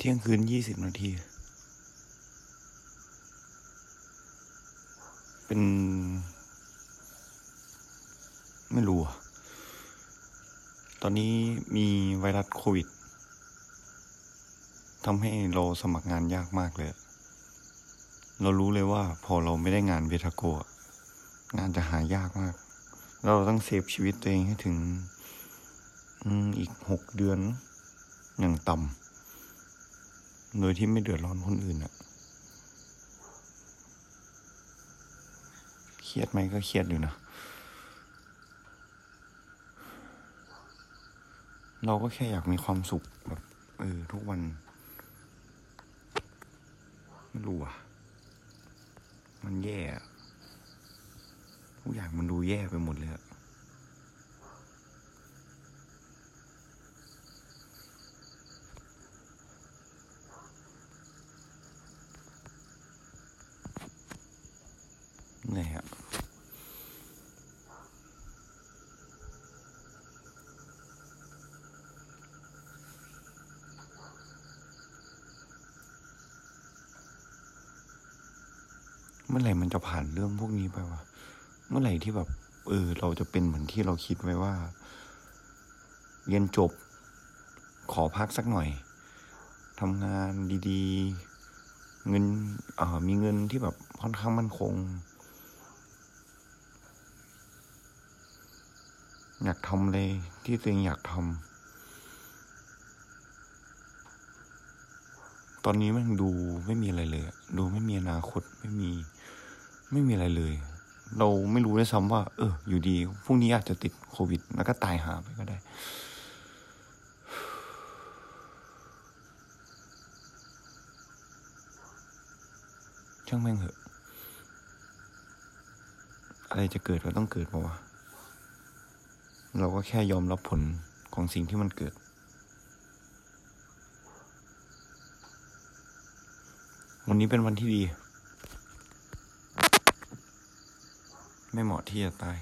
เที่ยงคืนยี่สิบนาที เป็น ไม่รู้ ตอนนี้มีไวรัสโควิดทำให้เราสมัครงานยากมากเลย เรารู้เลยว่าพอเราไม่ได้งานเวทาโกะงานจะหายากมาก เราต้องเซฟชีวิตตัวเองให้ถึงอีกหกเดือนอย่างต่ำ โดยที่ไม่เดือดร้อนคนอื่นอะเครียดไหมก็เครียดอยู่นะ เราก็แค่อยากมีความสุขแบบเออทุกวัน ไม่รู้อะ มันแย่อะทุกอย่างมันดูแย่ไปหมดเลยอะ นื่อยอะเมื่อไหร่มันจะผ่านเรื่องพวกนี้ไปวะ เมื่อไหร่ที่แบบ เออ เราจะเป็นเหมือนที่เราคิดไว้ว่า เรียนจบ ขอพักสักหน่อยทำงานดี ๆ เงินเออมีเงินที่แบบค่อนข้างมั่นคง อยากทำเลยที่ตัวเองอยากทำตอนนี้มันดูไม่มีอะไรเลย ดูไม่มีอนาคตไม่มี ไม่มีอะไรเลย เราไม่รู้ด้วยซ้ำว่า เออ อยู่ดีพรุ่งนี้อาจจะติดโควิด แล้วก็ตายหาไปก็ได้ช่างแม่งเหอะ อะไรจะเกิดก็ต้องเกิดปะวะ เราก็แค่ยอมรับผลของสิ่งที่มันเกิด วันนี้เป็นวันที่ดี ไม่เหมาะที่จะตาย